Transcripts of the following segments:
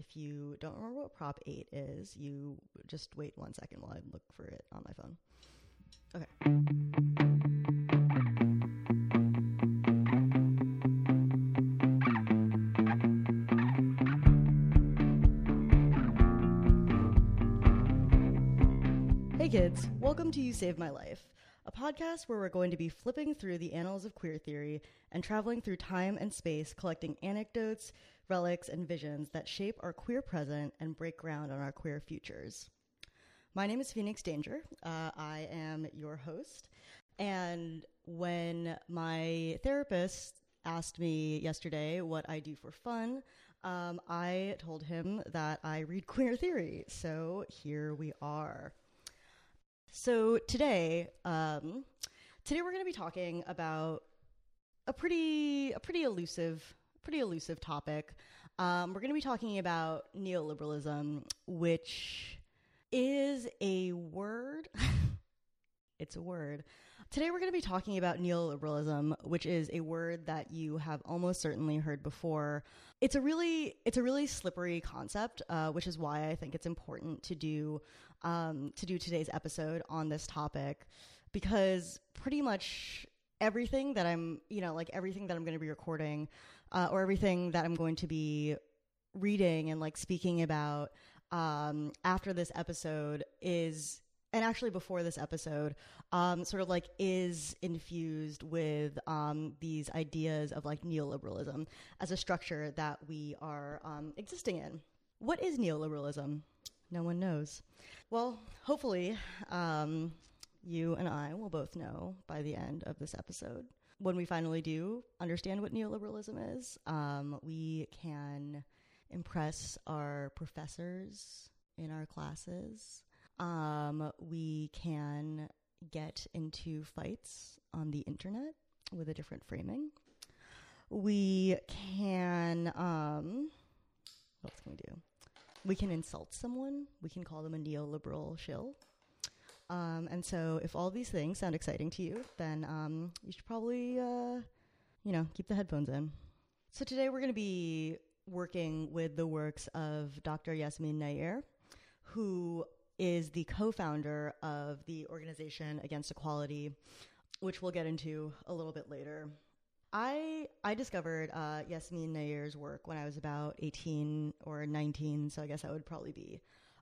If you don't remember what Prop 8 is, you just wait one second while I look for it on my phone. Okay. Hey kids, welcome to You Saved My Life, a podcast where we're going to be flipping through the annals of queer theory and traveling through time and space, collecting anecdotes, relics, and visions that shape our queer present and break ground on our queer futures. My name is Phoenix Danger. Uh, I am your host. And when my therapist asked me yesterday what I do for fun, um, I told him that I read queer theory. So here we are. So today, um, today we're going to be talking about a pretty, a pretty elusive, pretty elusive topic. Um, we're going to be talking about neoliberalism, which is a word. it's a word. Today we're going to be talking about neoliberalism, which is a word that you have almost certainly heard before. It's a really, it's a really slippery concept, uh, which is why I think it's important to do um, to do today's episode on this topic, because pretty much everything that I'm, you know, like everything that I'm going to be recording, uh, or everything that I'm going to be reading and like speaking about um, after this episode is and actually before this episode um, sort of like is infused with um, these ideas of like neoliberalism as a structure that we are um, existing in. What is neoliberalism? No one knows. Well hopefully um, you and i will both know by the end of this episode when we finally do understand what neoliberalism is um, we can impress our professors in our classes um, we can get into fights on the internet with a different framing. We can, um, what else can we do? We can insult someone. We can call them a neoliberal shill. Um, and so, if all these things sound exciting to you, then um, you should probably, uh, you know, keep the headphones in. So, today we're going to be working with the works of Dr. Yasmin Nair, who is the co founder of the Organization Against Equality, which we'll get into a little bit later. I I discovered uh, Yasmin Nair's work when I was about 18 or 19, so I guess that would probably be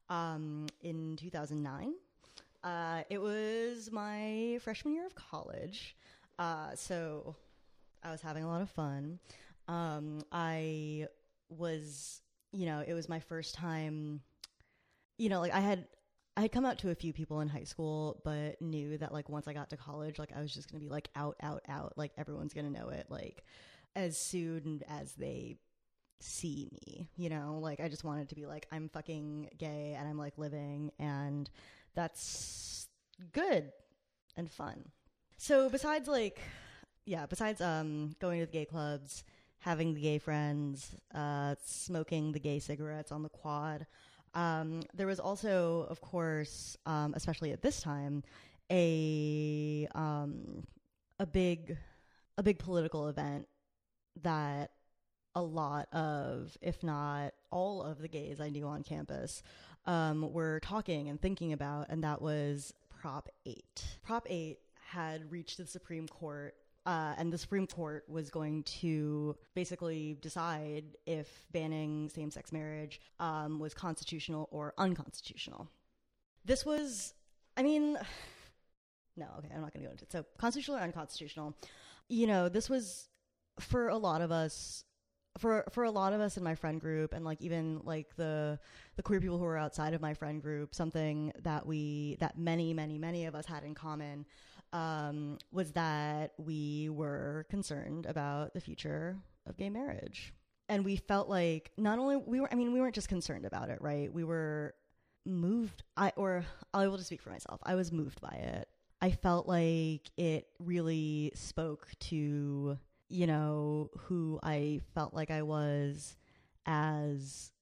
um, in 2009. Uh, it was my freshman year of college, uh, so I was having a lot of fun. Um, I was, you know, it was my first time. You know, like I had I had come out to a few people in high school, but knew that like once I got to college, like I was just gonna be like out, out, out. Like everyone's gonna know it. Like as soon as they see me, you know, like I just wanted to be like I'm fucking gay and I'm like living, and that's good and fun. So besides like, yeah, besides um going to the gay clubs, having the gay friends, uh, smoking the gay cigarettes on the quad. Um, there was also, of course, um, especially at this time, a um, a big a big political event that a lot of, if not all of the gays I knew on campus um, were talking and thinking about, and that was Prop 8. Prop 8 had reached the Supreme Court uh, and the Supreme Court was going to basically decide if banning same sex marriage um, was constitutional or unconstitutional. This was, I mean, no, okay, I'm not going to go into it. So, constitutional or unconstitutional, you know, this was for a lot of us. For, for a lot of us in my friend group and like even like the the queer people who were outside of my friend group something that we that many many many of us had in common um, was that we were concerned about the future of gay marriage. And we felt like not only we were, I mean, we weren't just concerned about it, right? We were moved, I, or I will just speak for myself. I was moved by it. I felt like it really spoke to, you know, who I felt like I was as,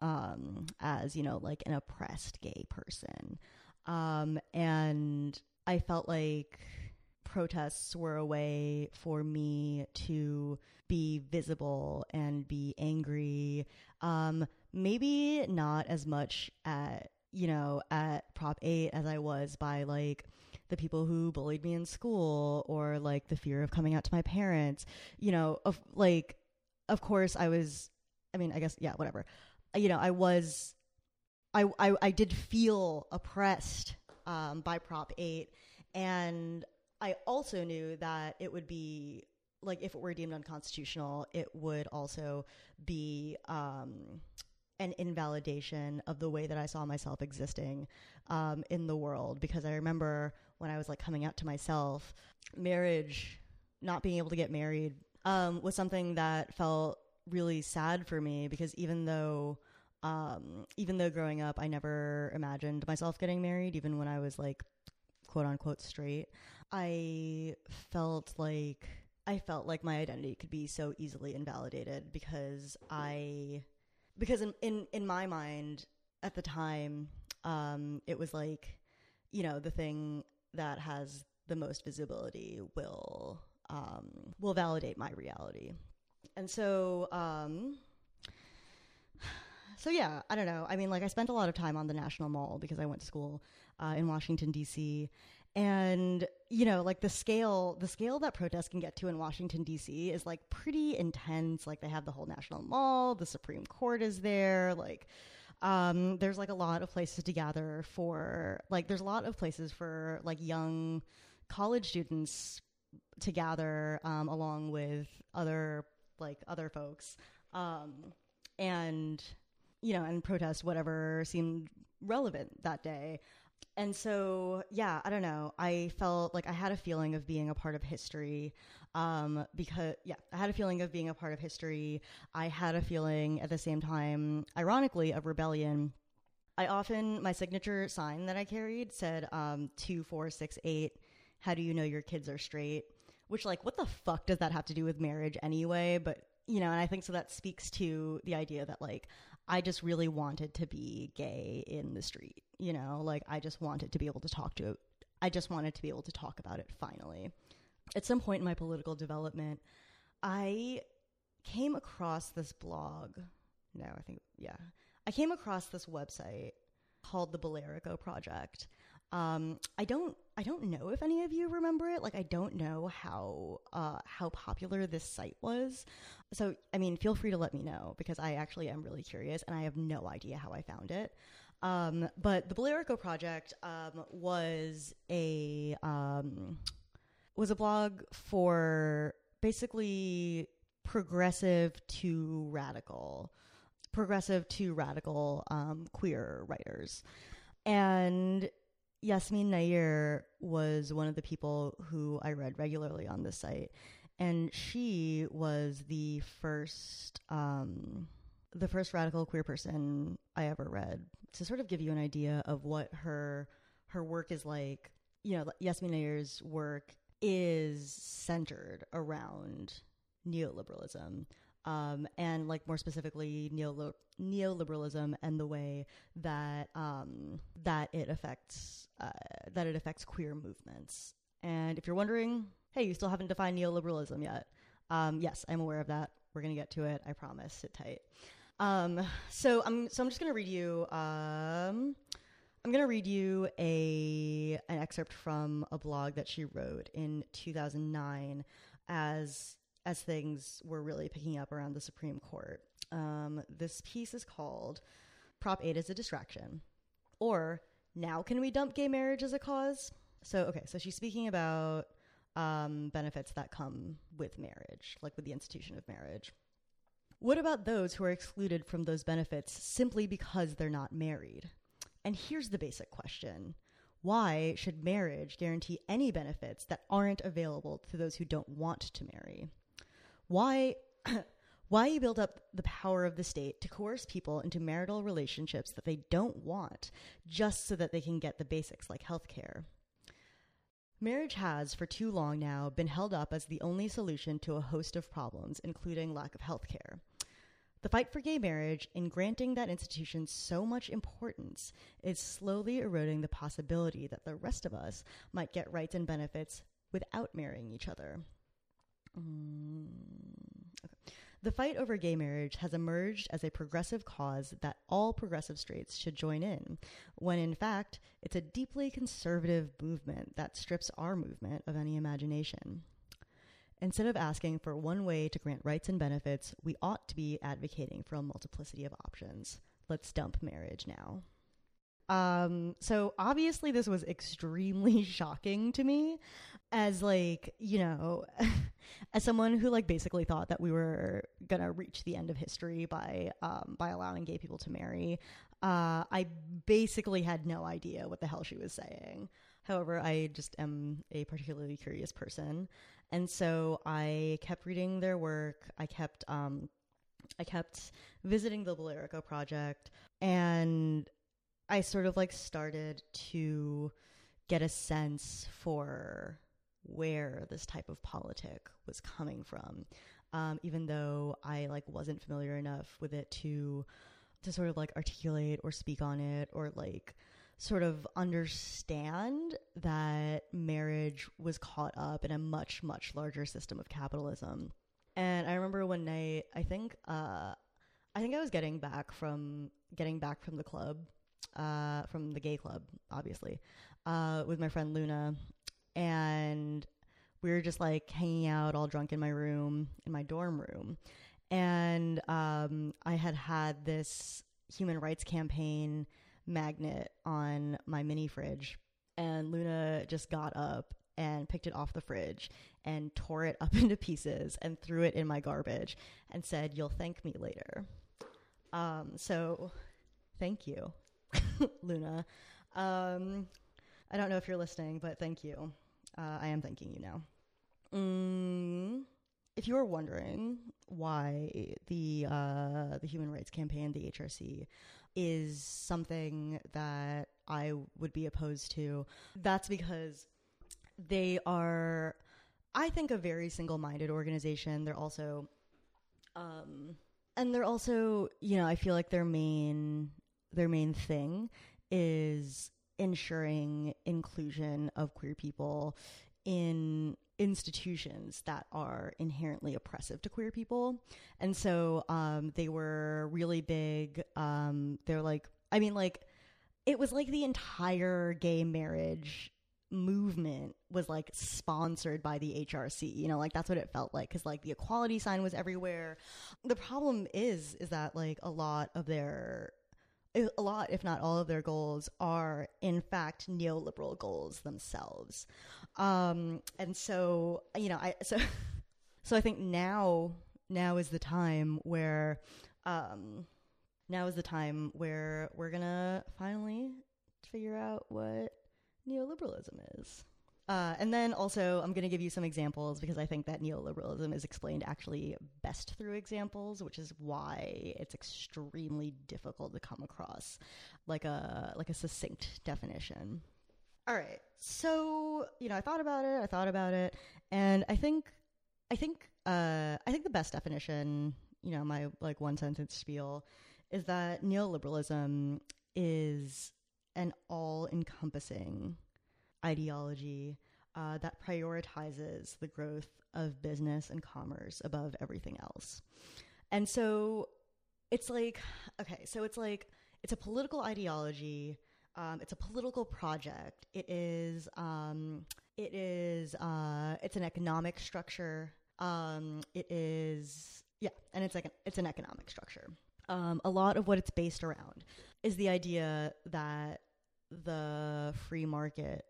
um, as, you know, like an oppressed gay person. Um, and I felt like protests were a way for me to be visible and be angry. Um, maybe not as much at, you know, at Prop 8 as I was by like the people who bullied me in school or like the fear of coming out to my parents. You know, of like, of course, I was, I mean, I guess, yeah, whatever. You know, I was, I, I, I did feel oppressed um, by Prop 8. And I also knew that it would be like if it were deemed unconstitutional, it would also be um, an invalidation of the way that I saw myself existing um, in the world. Because I remember when I was like coming out to myself, marriage, not being able to get married, um, was something that felt really sad for me. Because even though um, even though growing up, I never imagined myself getting married, even when I was like quote unquote straight. I felt like I felt like my identity could be so easily invalidated because I because in in, in my mind at the time um, it was like you know the thing that has the most visibility will um, will validate my reality. And so um, so yeah i don't know. I mean like i spent a lot of time on the national mall because i went to school uh, in washington d.c and you know like the scale the scale that protests can get to in washington d.c is like pretty intense. Like they have the whole national mall the supreme court is there like um, there's like a lot of places to gather for like there's a lot of places for like young college students to gather um, along with other like other folks. Um, and you know and protest whatever seemed relevant that day and so yeah i don't know. I felt like i had a feeling of being a part of history um, because yeah i had a feeling of being a part of history. I had a feeling at the same time ironically of rebellion. I often my signature sign that i carried said um, 2468 how do you know your kids are straight? Which like what the fuck does that have to do with marriage anyway? But you know and i think so that speaks to the idea that like I just really wanted to be gay in the street, you know, like I just wanted to be able to talk to it. I just wanted to be able to talk about it finally. At some point in my political development, I came across this blog. No, I think, yeah. I came across this website called the Bilerico Project. Um, I don't I don't know if any of you remember it. Like I don't know how uh, how popular this site was. So I mean, feel free to let me know because I actually am really curious and I have no idea how I found it. Um, but the Bilerico project um, was a um, was a blog for basically progressive to radical, progressive to radical um, queer writers, and Yasmin Nair was one of the people who I read regularly on this site, and she was the first, um, the first radical queer person I ever read. To sort of give you an idea of what her her work is like, you know, Yasmin Nair's work is centered around neoliberalism um, and like more specifically neoliber- neoliberalism and the way that um, that it affects uh, that it affects queer movements. And if you're wondering, hey, you still haven't defined neoliberalism yet. Um, yes, I'm aware of that. We're gonna get to it. I promise. Sit tight. Um, so I'm so I'm just gonna read you. Um, I'm gonna read you a an excerpt from a blog that she wrote in 2009 as as things were really picking up around the Supreme Court. Um, this piece is called Prop 8 is a Distraction, or Now Can We Dump Gay Marriage as a Cause? So, okay, so she's speaking about um, benefits that come with marriage, like with the institution of marriage. What about those who are excluded from those benefits simply because they're not married? And here's the basic question Why should marriage guarantee any benefits that aren't available to those who don't want to marry? Why why you build up the power of the state to coerce people into marital relationships that they don't want just so that they can get the basics like health care. Marriage has, for too long now, been held up as the only solution to a host of problems, including lack of health care. The fight for gay marriage, in granting that institution so much importance, is slowly eroding the possibility that the rest of us might get rights and benefits without marrying each other. Mm, okay. The fight over gay marriage has emerged as a progressive cause that all progressive straights should join in, when in fact, it's a deeply conservative movement that strips our movement of any imagination. Instead of asking for one way to grant rights and benefits, we ought to be advocating for a multiplicity of options. Let's dump marriage now. Um, so obviously this was extremely shocking to me as like, you know, as someone who like basically thought that we were gonna reach the end of history by um by allowing gay people to marry. Uh I basically had no idea what the hell she was saying. However, I just am a particularly curious person. And so I kept reading their work. I kept um I kept visiting the Bilerico project and I sort of like started to get a sense for where this type of politic was coming from. Um, even though I like wasn't familiar enough with it to to sort of like articulate or speak on it or like sort of understand that marriage was caught up in a much much larger system of capitalism. And I remember one night, I think uh, I think I was getting back from getting back from the club uh, from the gay club, obviously, uh, with my friend Luna, and we were just like hanging out, all drunk in my room, in my dorm room, and um, I had had this human rights campaign magnet on my mini fridge, and Luna just got up and picked it off the fridge and tore it up into pieces and threw it in my garbage and said, "You'll thank me later." Um, so, thank you. Luna. Um, I don't know if you're listening, but thank you. Uh, I am thanking you now. Mm, if you are wondering why the uh, the Human Rights Campaign, the HRC, is something that I would be opposed to, that's because they are, I think, a very single minded organization. They're also, um, and they're also, you know, I feel like their main their main thing is ensuring inclusion of queer people in institutions that are inherently oppressive to queer people. And so um, they were really big. Um, they're like, I mean, like, it was like the entire gay marriage movement was like sponsored by the HRC. You know, like that's what it felt like because like the equality sign was everywhere. The problem is, is that like a lot of their a lot, if not all of their goals are in fact neoliberal goals themselves. Um, and so, you know, I, so, so I think now, now is the time where, um, now is the time where we're gonna finally figure out what neoliberalism is. Uh, and then also, I'm going to give you some examples because I think that neoliberalism is explained actually best through examples, which is why it's extremely difficult to come across like a like a succinct definition. All right, so you know, I thought about it, I thought about it, and I think, I think, uh, I think the best definition, you know, my like one sentence spiel, is that neoliberalism is an all encompassing ideology uh, that prioritizes the growth of business and commerce above everything else. And so it's like, okay, so it's like, it's a political ideology. Um, it's a political project. It is, um, it is, uh, it's an economic structure. Um, it is, yeah, and it's like, an, it's an economic structure. Um, a lot of what it's based around is the idea that the free market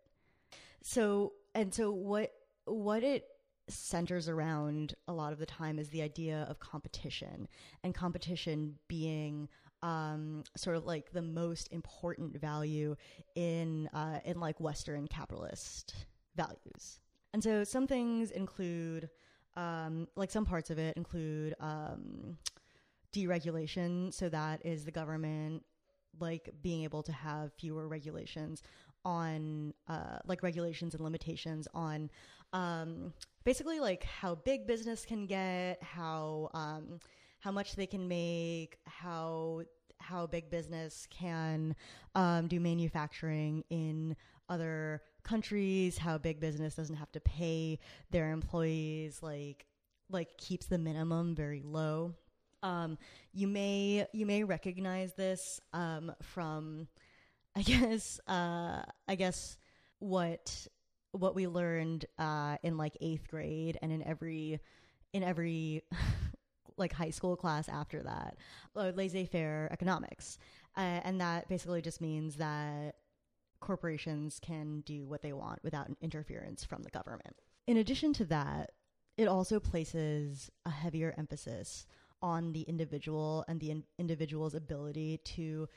so and so what what it centers around a lot of the time is the idea of competition and competition being um, sort of like the most important value in uh, in like Western capitalist values. And so some things include um, like some parts of it include um, deregulation. So that is the government like being able to have fewer regulations on uh, like regulations and limitations on um, basically like how big business can get, how um, how much they can make, how how big business can um, do manufacturing in other countries, how big business doesn't have to pay their employees, like like keeps the minimum very low. Um, you may you may recognize this um, from, I guess uh, I guess what what we learned uh, in like eighth grade and in every in every like high school class after that, uh, laissez-faire economics, uh, and that basically just means that corporations can do what they want without interference from the government. In addition to that, it also places a heavier emphasis on the individual and the in- individual's ability to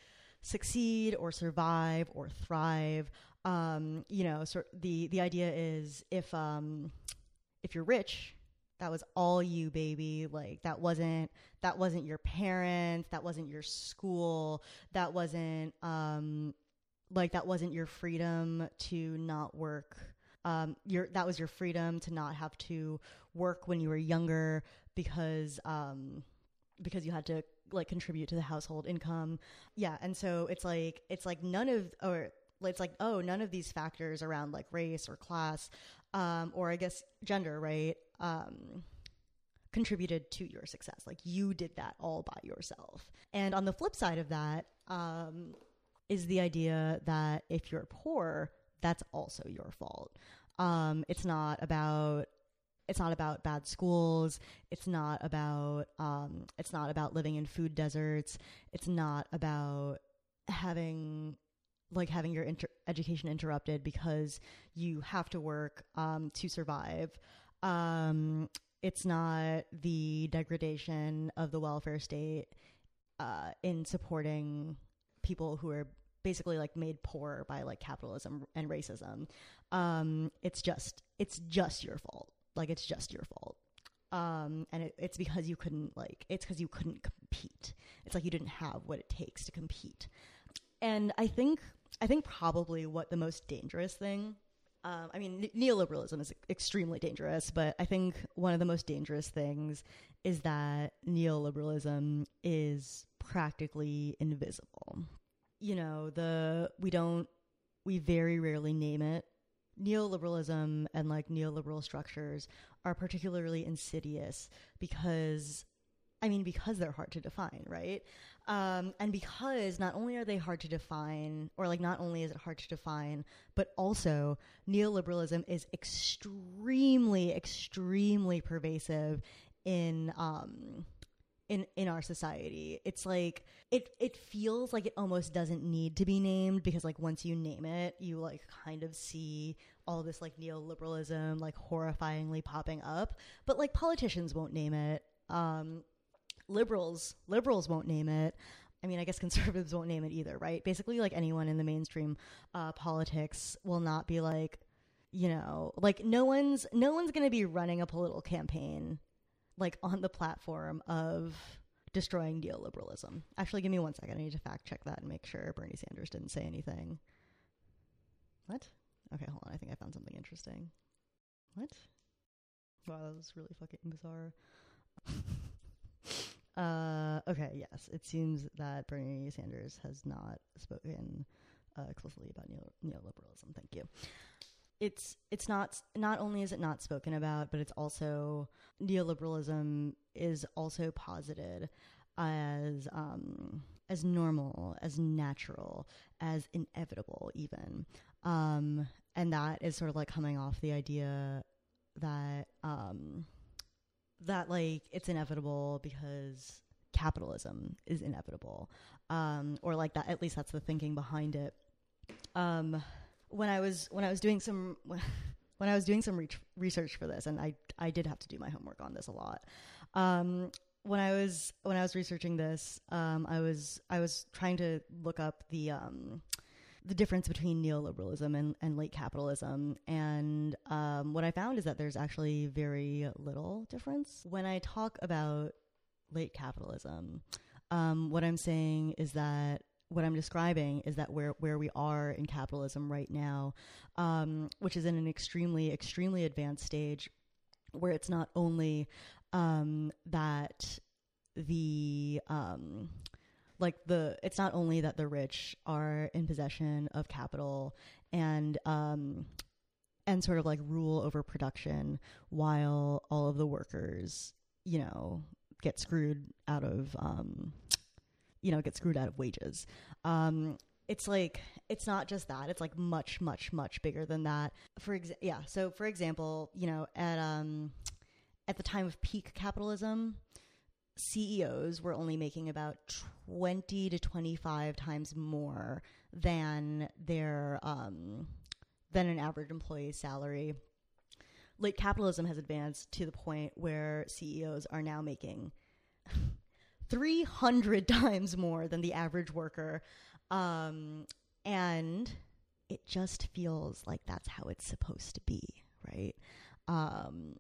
succeed or survive or thrive. Um, you know, sort the the idea is if um, if you're rich, that was all you, baby. Like that wasn't that wasn't your parents, that wasn't your school, that wasn't um, like that wasn't your freedom to not work. Um, your that was your freedom to not have to work when you were younger because um, because you had to like contribute to the household income. Yeah, and so it's like it's like none of or it's like oh none of these factors around like race or class um, or I guess gender, right? Um, contributed to your success. Like you did that all by yourself. And on the flip side of that um, is the idea that if you're poor, that's also your fault. Um, it's not about it's not about bad schools. It's not about um, it's not about living in food deserts. It's not about having like having your inter- education interrupted because you have to work um, to survive. Um, it's not the degradation of the welfare state uh, in supporting people who are basically like made poor by like capitalism and racism. Um, it's just it's just your fault. Like it's just your fault. Um, and it, it's because you couldn't like it's because you couldn't compete. It's like you didn't have what it takes to compete. And I think I think probably what the most dangerous thing um, I mean, neoliberalism is extremely dangerous, but I think one of the most dangerous things is that neoliberalism is practically invisible. You know, the we don't we very rarely name it. Neoliberalism and like neoliberal structures are particularly insidious because I mean, because they're hard to define, right? Um, and because not only are they hard to define, or like not only is it hard to define, but also neoliberalism is extremely, extremely pervasive in um, in in our society. It's like it it feels like it almost doesn't need to be named because like once you name it, you like kind of see all this like neoliberalism like horrifyingly popping up. But like politicians won't name it. Um, liberals liberals won't name it. I mean, I guess conservatives won't name it either, right? Basically, like anyone in the mainstream uh, politics will not be like, you know, like no one's no one's going to be running a political campaign like on the platform of destroying neoliberalism. Actually, give me one second. I need to fact check that and make sure Bernie Sanders didn't say anything. What? Okay, hold on. I think I found something interesting. What? Wow, that was really fucking bizarre. Uh, okay, yes, it seems that Bernie Sanders has not spoken uh, explicitly about neo- neoliberalism. Thank you. It's it's not not only is it not spoken about, but it's also neoliberalism is also posited as um, as normal, as natural, as inevitable, even, um, and that is sort of like coming off the idea that um, that like it's inevitable because capitalism is inevitable. Um, or like that at least that's the thinking behind it. Um, when i was when i was doing some when i was doing some re- research for this and i i did have to do my homework on this a lot um, when i was when i was researching this um, i was i was trying to look up the um, the difference between neoliberalism and, and late capitalism. And um, what I found is that there's actually very little difference. When I talk about late capitalism, um, what I'm saying is that what I'm describing is that where where we are in capitalism right now, um, which is in an extremely extremely advanced stage, where it's not only um, that the um, like the it's not only that the rich are in possession of capital and um and sort of like rule over production while all of the workers you know get screwed out of um you know get screwed out of wages. Um it's like it's not just that. It's like much much much bigger than that. For ex- yeah. So for example you know at um at the time of peak capitalism CEOs were only making about 20 to 25 times more than their um than an average employee's salary. Late capitalism has advanced to the point where CEOs are now making 300 times more than the average worker um, and it just feels like that's how it's supposed to be, right? Um,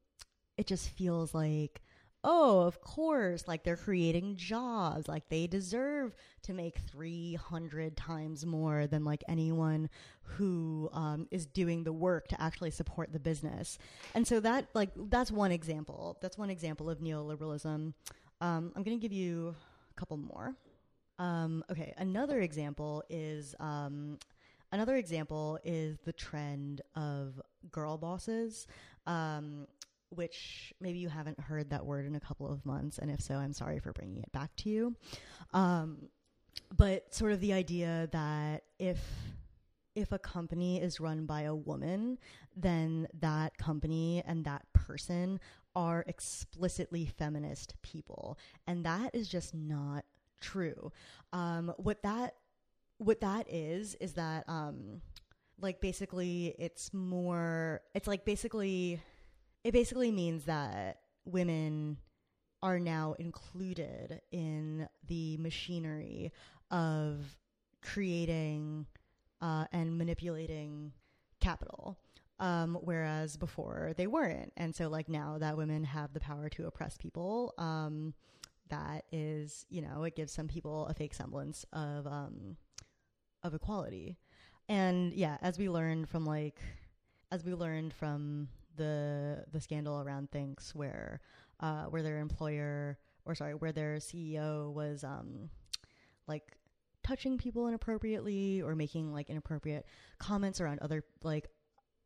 it just feels like, oh, of course, like they're creating jobs, like they deserve to make 300 times more than like anyone who um, is doing the work to actually support the business. And so that, like, that's one example. That's one example of neoliberalism. Um, I'm going to give you a couple more. Um, okay, another example is um, another example is the trend of girl bosses, um, which maybe you haven't heard that word in a couple of months, and if so, I'm sorry for bringing it back to you. Um, but sort of the idea that if if a company is run by a woman, then that company and that person are explicitly feminist people. And that is just not true. Um, what that what that is is that um, like basically it's more it's like basically it basically means that women are now included in the machinery of creating uh, and manipulating capital. Um, whereas before they weren't. And so, like, now that women have the power to oppress people, um, that is, you know, it gives some people a fake semblance of um, of equality. And yeah, as we learned from like, as we learned from the the scandal around Thinx, where uh, where their employer or sorry, where their CEO was um, like touching people inappropriately or making like inappropriate comments around other like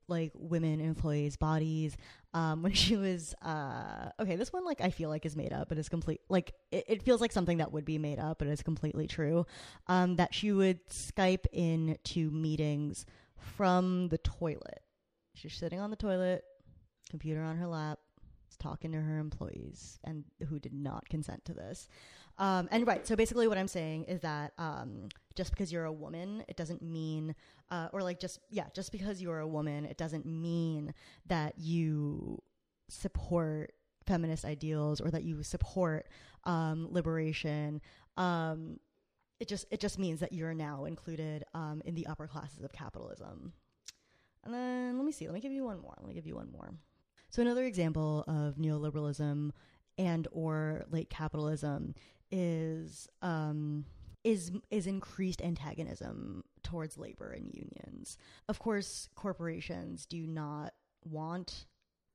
like women employees' bodies. Um, when she was uh, okay, this one like I feel like is made up, but it's complete. Like it, it feels like something that would be made up, but it's completely true. Um, that she would Skype in to meetings from the toilet. She's sitting on the toilet, computer on her lap, talking to her employees, and who did not consent to this. Um, and right, so basically, what I'm saying is that um, just because you're a woman, it doesn't mean, uh, or like just yeah, just because you're a woman, it doesn't mean that you support feminist ideals or that you support um, liberation. Um, it just it just means that you're now included um, in the upper classes of capitalism. And then let me see. Let me give you one more. Let me give you one more. So another example of neoliberalism and or late capitalism is um, is is increased antagonism towards labor and unions. Of course, corporations do not want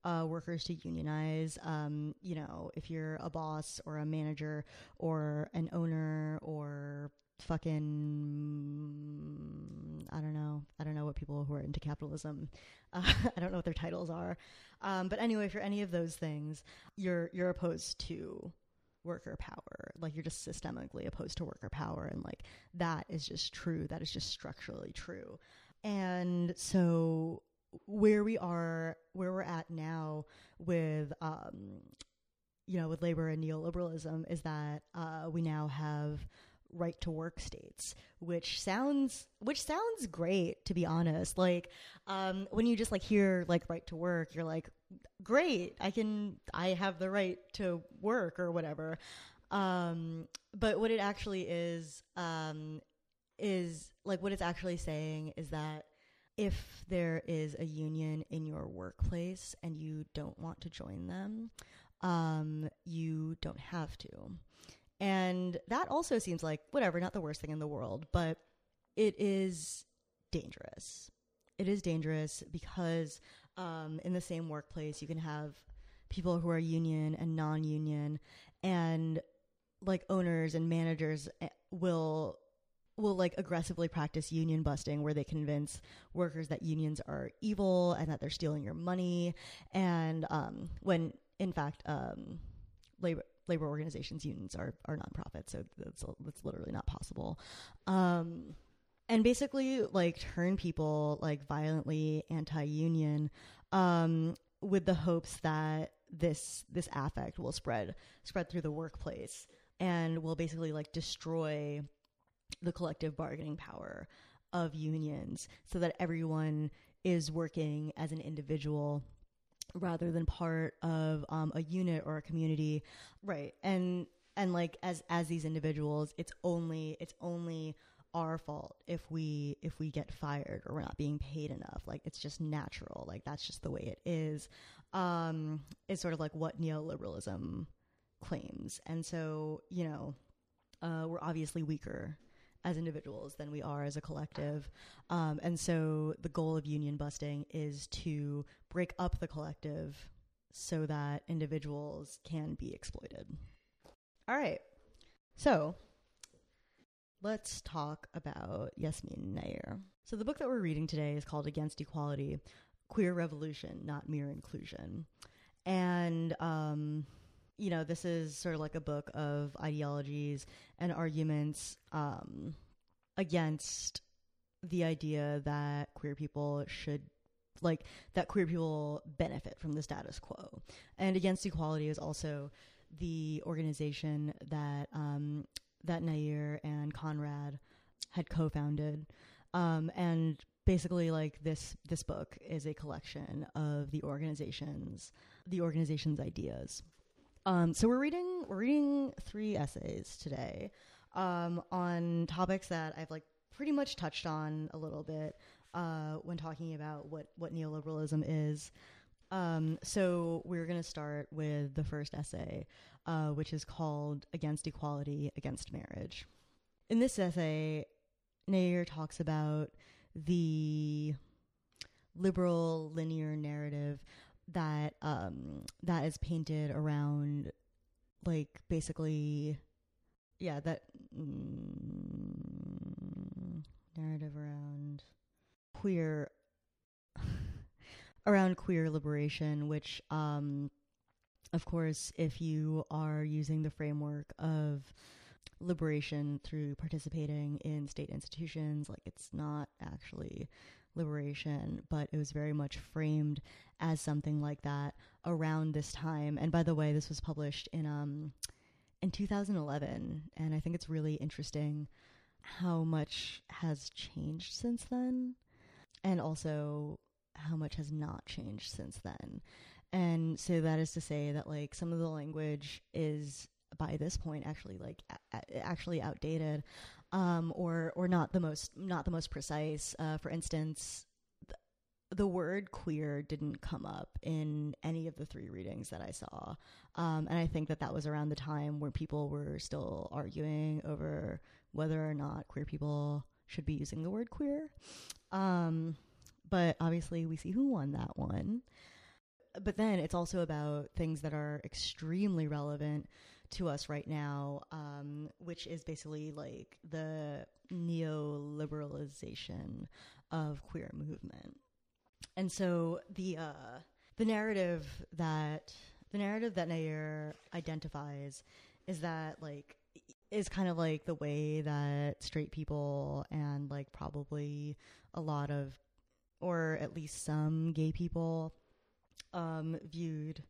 uh, workers to unionize. Um, you know, if you're a boss or a manager or an owner or fucking I don't know. I don't know what people who are into capitalism. Uh, I don't know what their titles are. Um, but anyway, for any of those things, you're you're opposed to worker power. Like you're just systemically opposed to worker power. And like that is just true. That is just structurally true. And so where we are, where we're at now with, um, you know, with labor and neoliberalism is that uh, we now have right to work states which sounds which sounds great to be honest. Like um when you just like hear like right to work you're like great i can i have the right to work or whatever. Um but what it actually is um is like what it's actually saying is that if there is a union in your workplace and you don't want to join them um you don't have to and that also seems like whatever not the worst thing in the world but it is dangerous. It is dangerous because um, in the same workplace, you can have people who are union and non-union, and like owners and managers will will like aggressively practice union busting where they convince workers that unions are evil and that they're stealing your money. And um, when in fact um, labor labor organizations unions are are nonprofits so that's that's literally not possible. Um, and basically like turn people like violently anti-union um, with the hopes that this this affect will spread spread through the workplace and will basically like destroy the collective bargaining power of unions so that everyone is working as an individual rather than part of um, a unit or a community. Right. And and like as as these individuals it's only it's only our fault if we if we get fired or we're not being paid enough. Like it's just natural. Like that's just the way it is um it's sort of like what neoliberalism claims. And so you know uh, we're obviously weaker as individuals than we are as a collective. Um, and so the goal of union busting is to break up the collective so that individuals can be exploited. All right. So let's talk about Yasmin Nair. So the book that we're reading today is called Against Equality Queer Revolution, Not Mere Inclusion. And, um, you know, this is sort of like a book of ideologies and arguments um, against the idea that queer people should like that queer people benefit from the status quo. And against equality is also the organization that um, that nair and conrad had co-founded. Um, and basically like this this book is a collection of the organizations the organization's ideas um, so we're reading we're reading three essays today um, on topics that I've like pretty much touched on a little bit uh, when talking about what what neoliberalism is. Um, so we're going to start with the first essay, uh, which is called "Against Equality, Against Marriage." In this essay, Nair talks about the liberal linear narrative that um that is painted around like basically yeah that mm, narrative around queer around queer liberation which um of course if you are using the framework of liberation through participating in state institutions like it's not actually liberation, but it was very much framed as something like that around this time. And by the way, this was published in um in 2011, and I think it's really interesting how much has changed since then, and also how much has not changed since then. And so that is to say that like some of the language is by this point actually like a- actually outdated um, or or not the most not the most precise. Uh, for instance, th- the word queer didn't come up in any of the three readings that I saw, um, and I think that that was around the time where people were still arguing over whether or not queer people should be using the word queer. Um, but obviously, we see who won that one. But then it's also about things that are extremely relevant to us right now, um, which is basically like the neoliberalization of queer movement. And so the uh, the narrative that the narrative that Nair identifies is that like is kind of like the way that straight people and like probably a lot of or at least some gay people um, viewed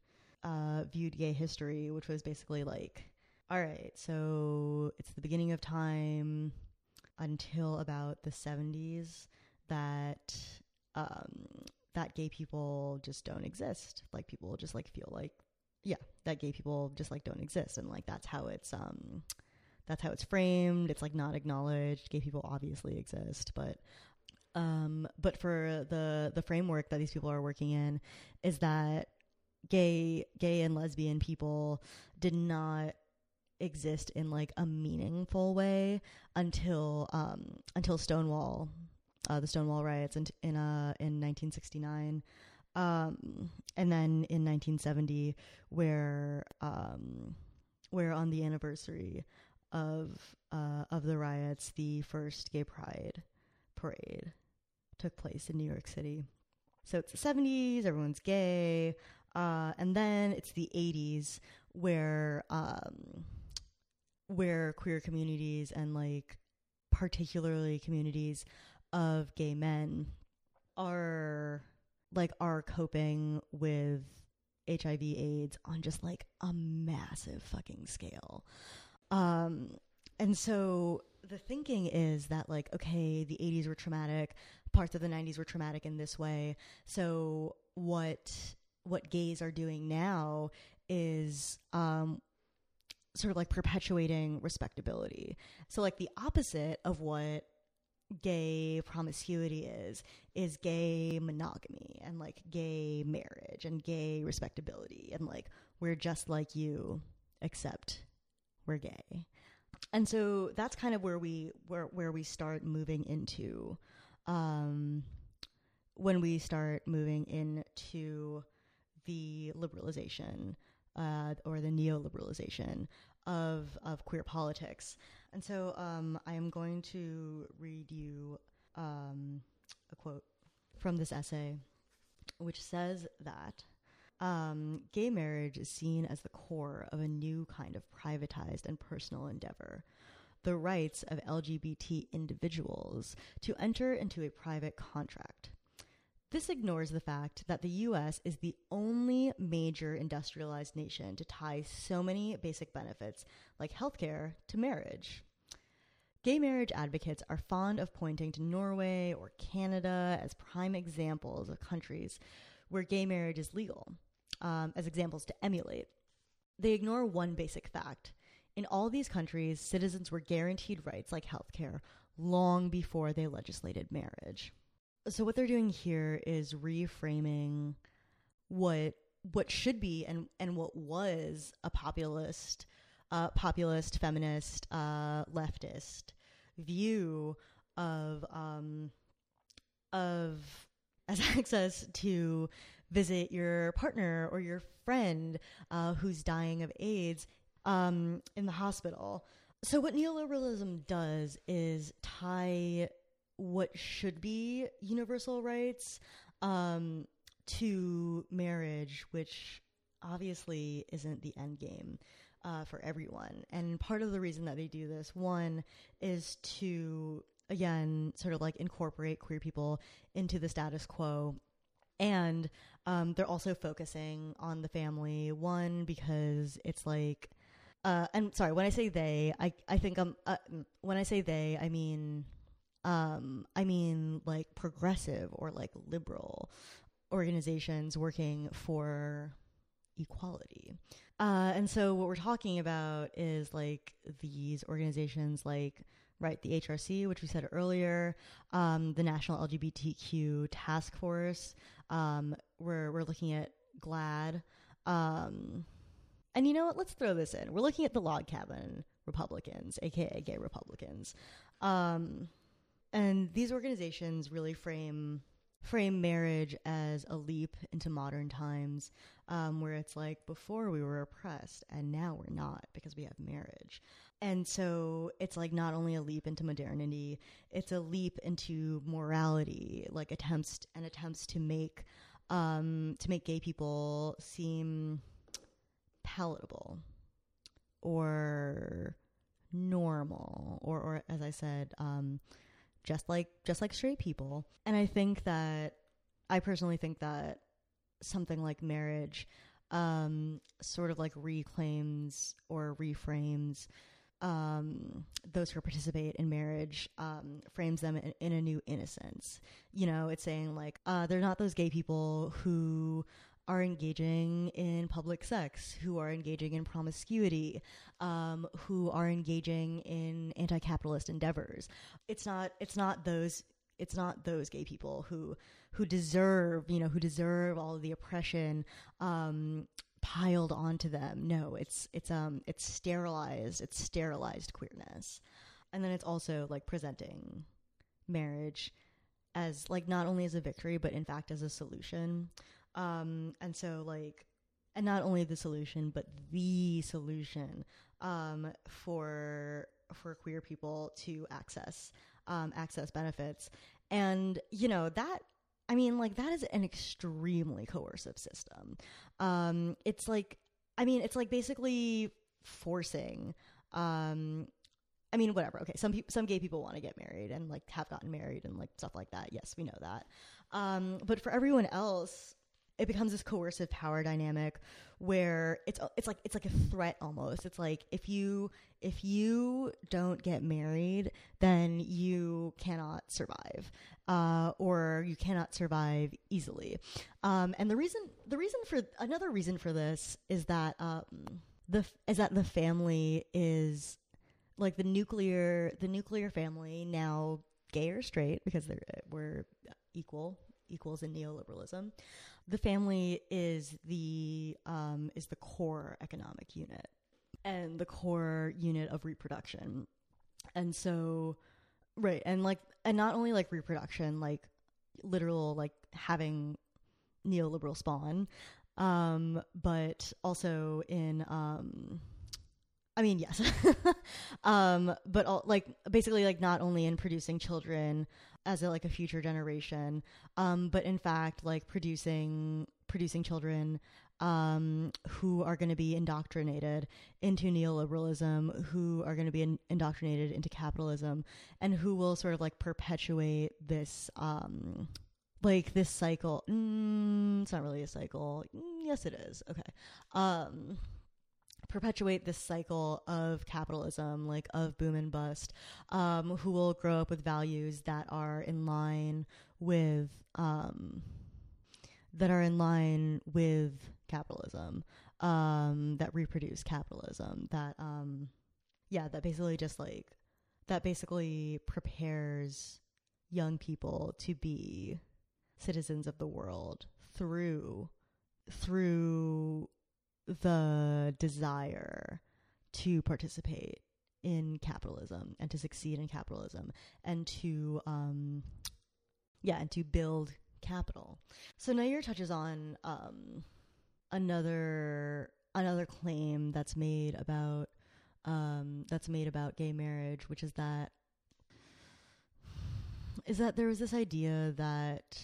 uh, viewed gay history, which was basically like, all right, so it's the beginning of time until about the 70s that um, that gay people just don't exist. Like people just like feel like, yeah, that gay people just like don't exist, and like that's how it's um, that's how it's framed. It's like not acknowledged. Gay people obviously exist, but um, but for the the framework that these people are working in is that gay gay and lesbian people did not exist in like a meaningful way until um until Stonewall uh, the Stonewall riots in in uh in 1969 um and then in 1970 where um where on the anniversary of uh of the riots, the first gay pride parade took place in New York City. So it's the 70s, everyone's gay. Uh, and then it's the 80s where um, where queer communities and like particularly communities of gay men are like are coping with HIV AIDS on just like a massive fucking scale. Um and so the thinking is that like okay, the 80s were traumatic, parts of the 90s were traumatic in this way. So what what gays are doing now is um sort of like perpetuating respectability. So like the opposite of what gay promiscuity is is gay monogamy and like gay marriage and gay respectability and like we're just like you except we're gay and so that's kind of where we where where we start moving into um when we start moving into the liberalization uh, or the neoliberalization of of queer politics. And so um, I am going to read you um, a quote from this essay, which says that um, gay marriage is seen as the core of a new kind of privatized and personal endeavor. The rights of LGBT individuals to enter into a private contract. This ignores the fact that the US is the only major industrialized nation to tie so many basic benefits, like healthcare, to marriage. Gay marriage advocates are fond of pointing to Norway or Canada as prime examples of countries where gay marriage is legal, um, as examples to emulate. They ignore one basic fact. In all these countries, citizens were guaranteed rights like healthcare long before they legislated marriage so what they're doing here is reframing what what should be and and what was a populist uh, populist feminist uh, leftist view of um, of as access to visit your partner or your friend uh, who's dying of AIDS um, in the hospital. So what neoliberalism does is tie what should be universal rights um, to marriage, which obviously isn't the end game uh, for everyone. And part of the reason that they do this, one, is to again sort of like incorporate queer people into the status quo and um, they're also focusing on the family one because it's like uh, and sorry when i say they i, I think um uh, when i say they i mean um, I mean, like progressive or like liberal organizations working for equality. Uh, and so what we're talking about is like these organizations like right the HRC, which we said earlier, um, the National LGBTQ Task Force. Um, we're we're looking at GLAAD. Um, and you know what? Let's throw this in. We're looking at the log cabin Republicans, aka gay Republicans. Um, and these organizations really frame frame marriage as a leap into modern times um, where it's like before we were oppressed and now we're not because we have marriage. And so it's like not only a leap into modernity it's a leap into morality like attempts and attempts to make um, to make gay people seem palatable or normal or or as i said um, just like just like straight people. And I think that I personally think that something like marriage um, sort of like reclaims or reframes um, those who participate in marriage, um, frames them in, in, a new innocence. You know, it's saying like, uh, they're not those gay people who are engaging in public sex, who are engaging in promiscuity, um, who are engaging in anti-capitalist endeavors. It's not. It's not those. It's not those gay people who who deserve, you know, who deserve all of the oppression um, piled onto them. No, it's it's um it's sterilized. It's sterilized queerness, and then it's also like presenting marriage as like not only as a victory but in fact as a solution um, and so like, and not only the solution, but the solution um, for for queer people to access um, access benefits, and you know that I mean, like that is an extremely coercive system. Um, it's like, I mean, it's like basically forcing. Um, I mean, whatever. Okay, some some gay people want to get married and like have gotten married and like stuff like that. Yes, we know that. Um, but for everyone else, it becomes this coercive power dynamic where it's it's like it's like a threat almost. It's like if you if you don't get married, then you cannot survive, uh, or you cannot survive easily. Um, and the reason the reason for another reason for this is that um, the is that the family is like the nuclear the nuclear family now gay or straight because they're we're equal equals in neoliberalism the family is the um, is the core economic unit and the core unit of reproduction and so right and like and not only like reproduction like literal like having neoliberal spawn um but also in um I mean, yes. um, but all, like basically like not only in producing children as a, like a future generation, um, but in fact like producing producing children um, who are going to be indoctrinated into neoliberalism, who are going to be in- indoctrinated into capitalism, and who will sort of like perpetuate this um, like this cycle. Mm, it's not really a cycle. Mm, yes, it is. Okay. Perpetuate this cycle of capitalism, like of boom and bust, um, who will grow up with values that are in line with um, that are in line with capitalism, um, that reproduce capitalism, that um, yeah, that basically just like that basically prepares young people to be citizens of the world through through the desire to participate in capitalism and to succeed in capitalism and to um yeah and to build capital. So Nair touches on um another another claim that's made about um that's made about gay marriage which is that is that there was this idea that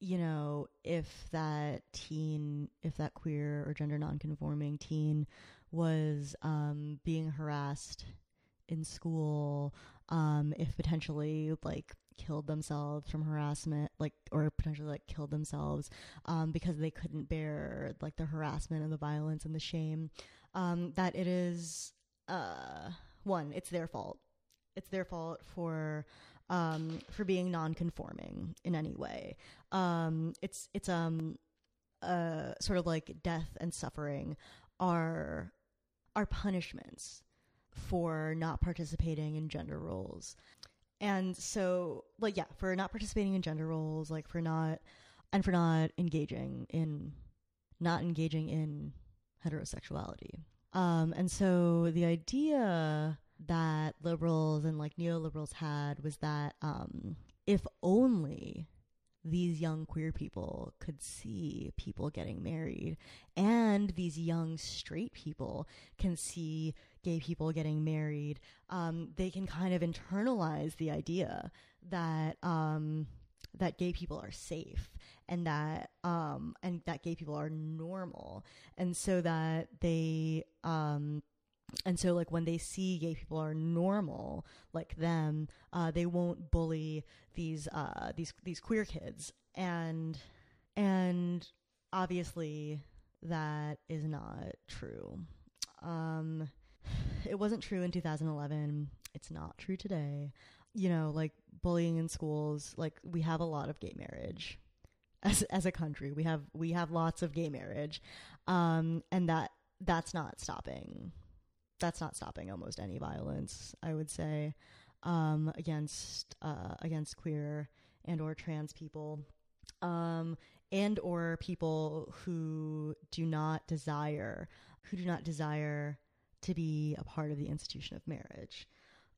you know, if that teen, if that queer or gender nonconforming teen was um, being harassed in school, um, if potentially like killed themselves from harassment, like, or potentially like killed themselves um, because they couldn't bear like the harassment and the violence and the shame, um, that it is, uh, one, it's their fault. It's their fault for um, for being non-conforming in any way. Um, it's it's um uh, sort of like death and suffering are are punishments for not participating in gender roles. And so like yeah, for not participating in gender roles, like for not and for not engaging in not engaging in heterosexuality. Um, and so the idea that liberals and like neoliberals had was that um, if only these young queer people could see people getting married and these young straight people can see gay people getting married um, they can kind of internalize the idea that um, that gay people are safe and that um, and that gay people are normal. And so that they um, and so like when they see gay people are normal like them uh, they won't bully these uh, these these queer kids. And and obviously that is not true. Um, it wasn't true in 2011 it's not true today. You know like bullying in schools like we have a lot of gay marriage as as a country. We have we have lots of gay marriage. Um, and that that's not stopping that's not stopping almost any violence, I would say, um, against uh, against queer and or trans people, um, and or people who do not desire who do not desire to be a part of the institution of marriage.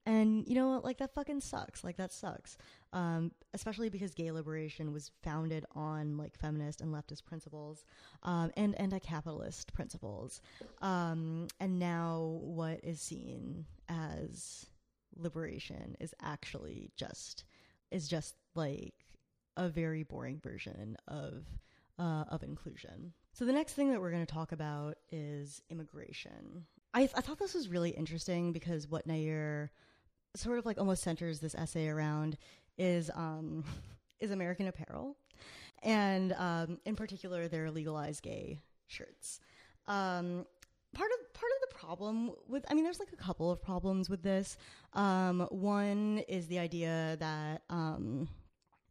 And you know, like that fucking sucks. Like that sucks. Um, especially because gay liberation was founded on like feminist and leftist principles, um, and anti-capitalist principles. Um, and now what is seen as liberation is actually just is just like a very boring version of uh, of inclusion. So the next thing that we're going to talk about is immigration. I, I thought this was really interesting because what Nair sort of like almost centers this essay around is um, is American Apparel, and um, in particular their legalized gay shirts. Um, part of part of the problem with I mean there's like a couple of problems with this. Um, one is the idea that um,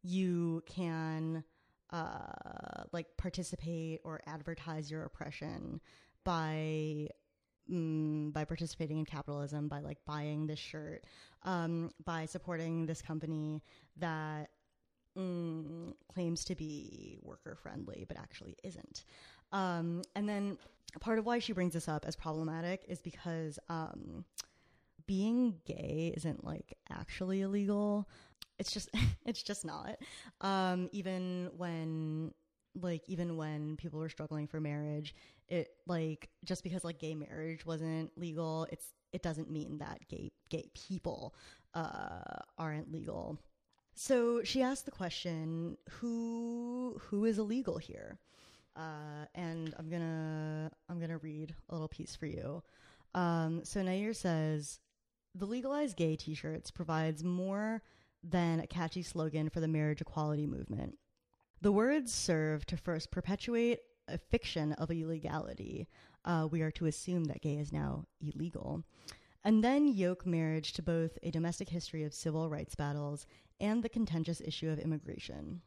you can uh, like participate or advertise your oppression by mm, by participating in capitalism, by like buying this shirt, um, by supporting this company that mm, claims to be worker friendly but actually isn't. Um, and then part of why she brings this up as problematic is because um, being gay isn't like actually illegal. It's just it's just not. Um, even when like even when people were struggling for marriage, it like just because like gay marriage wasn't legal, it's it doesn't mean that gay gay people uh, aren't legal. So she asked the question, who who is illegal here? Uh, and I'm gonna I'm gonna read a little piece for you. Um, so Nair says the legalized gay T-shirts provides more than a catchy slogan for the marriage equality movement. The words serve to first perpetuate a fiction of illegality. Uh, we are to assume that gay is now illegal. And then yoke marriage to both a domestic history of civil rights battles and the contentious issue of immigration.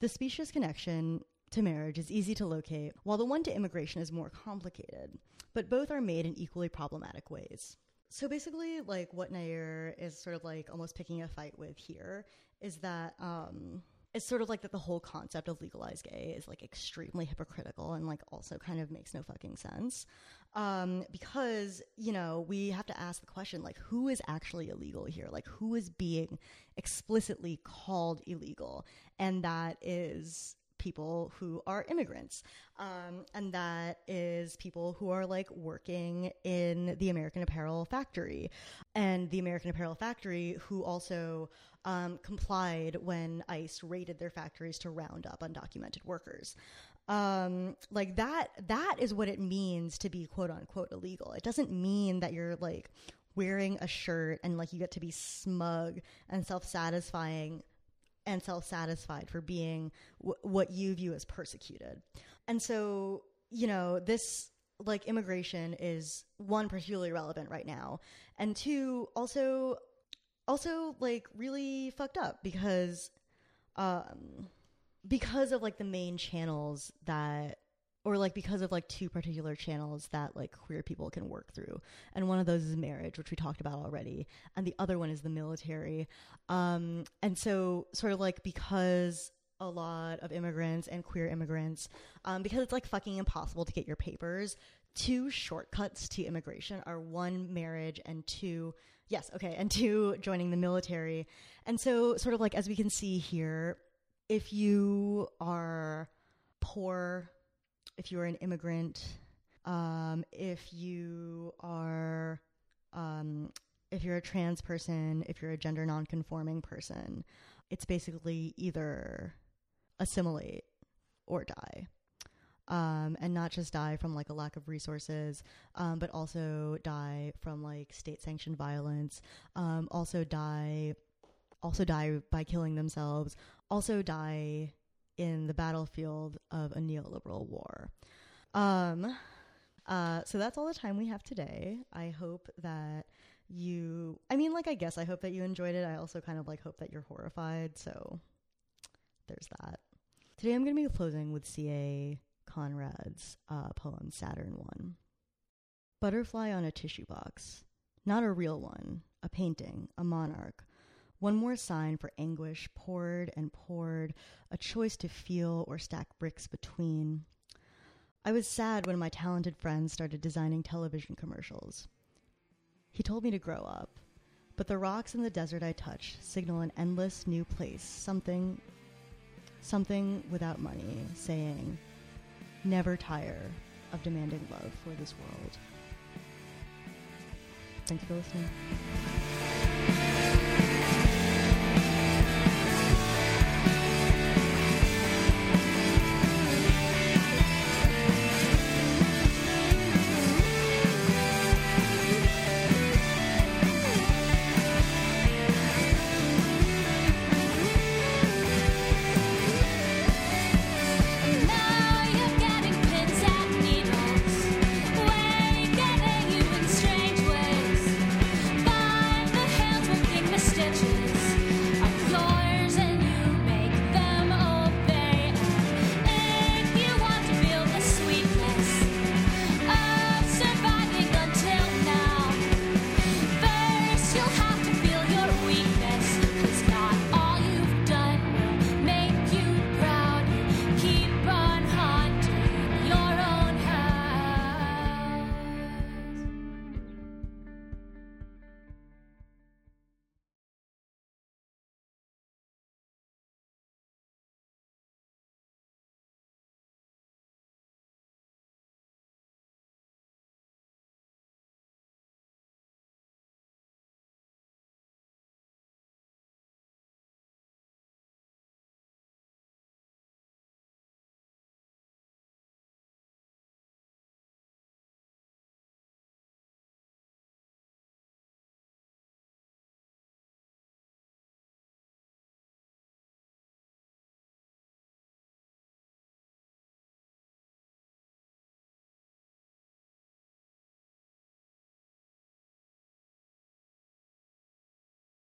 The specious connection to marriage is easy to locate, while the one to immigration is more complicated, but both are made in equally problematic ways. So basically, like what Nair is sort of like almost picking a fight with here is that um, it's sort of like that the whole concept of legalized gay is like extremely hypocritical and like also kind of makes no fucking sense. Um, because, you know, we have to ask the question like, who is actually illegal here? Like, who is being explicitly called illegal? And that is people who are immigrants. Um, and that is people who are like working in the American Apparel factory. And the American Apparel factory who also um, complied when ICE raided their factories to round up undocumented workers. Um, like that, that is what it means to be quote unquote illegal. It doesn't mean that you're like wearing a shirt and like you get to be smug and self satisfying and self satisfied for being w- what you view as persecuted. And so, you know, this like immigration is one particularly relevant right now, and two also also like really fucked up because um because of like the main channels that or like because of like two particular channels that like queer people can work through. And one of those is marriage which we talked about already and the other one is the military. Um and so sort of like because a lot of immigrants and queer immigrants um, because it's like fucking impossible to get your papers two shortcuts to immigration are one marriage and two yes okay and two joining the military. And so sort of like as we can see here if you are poor if you're an immigrant, um, if you are, um, if you're a trans person, if you're a gender nonconforming person, it's basically either assimilate or die. Um, and not just die from like a lack of resources, um, but also die from like state sanctioned violence, um, also die, also die by killing themselves, also die in the battlefield of a neoliberal war. Um, uh, so that's all the time we have today. I hope that you, I mean, like, I guess I hope that you enjoyed it. I also kind of like hope that you're horrified. So there's that. Today I'm going to be closing with C.A. Conrad's uh, poem Saturn 1. Butterfly on a tissue box. Not a real one, a painting, a monarch, one more sign for anguish poured and poured, a choice to feel or stack bricks between. I was sad when my talented friend started designing television commercials. He told me to grow up, but the rocks in the desert I touch signal an endless new place, something, something without money, saying, never tire of demanding love for this world. Thank you for listening.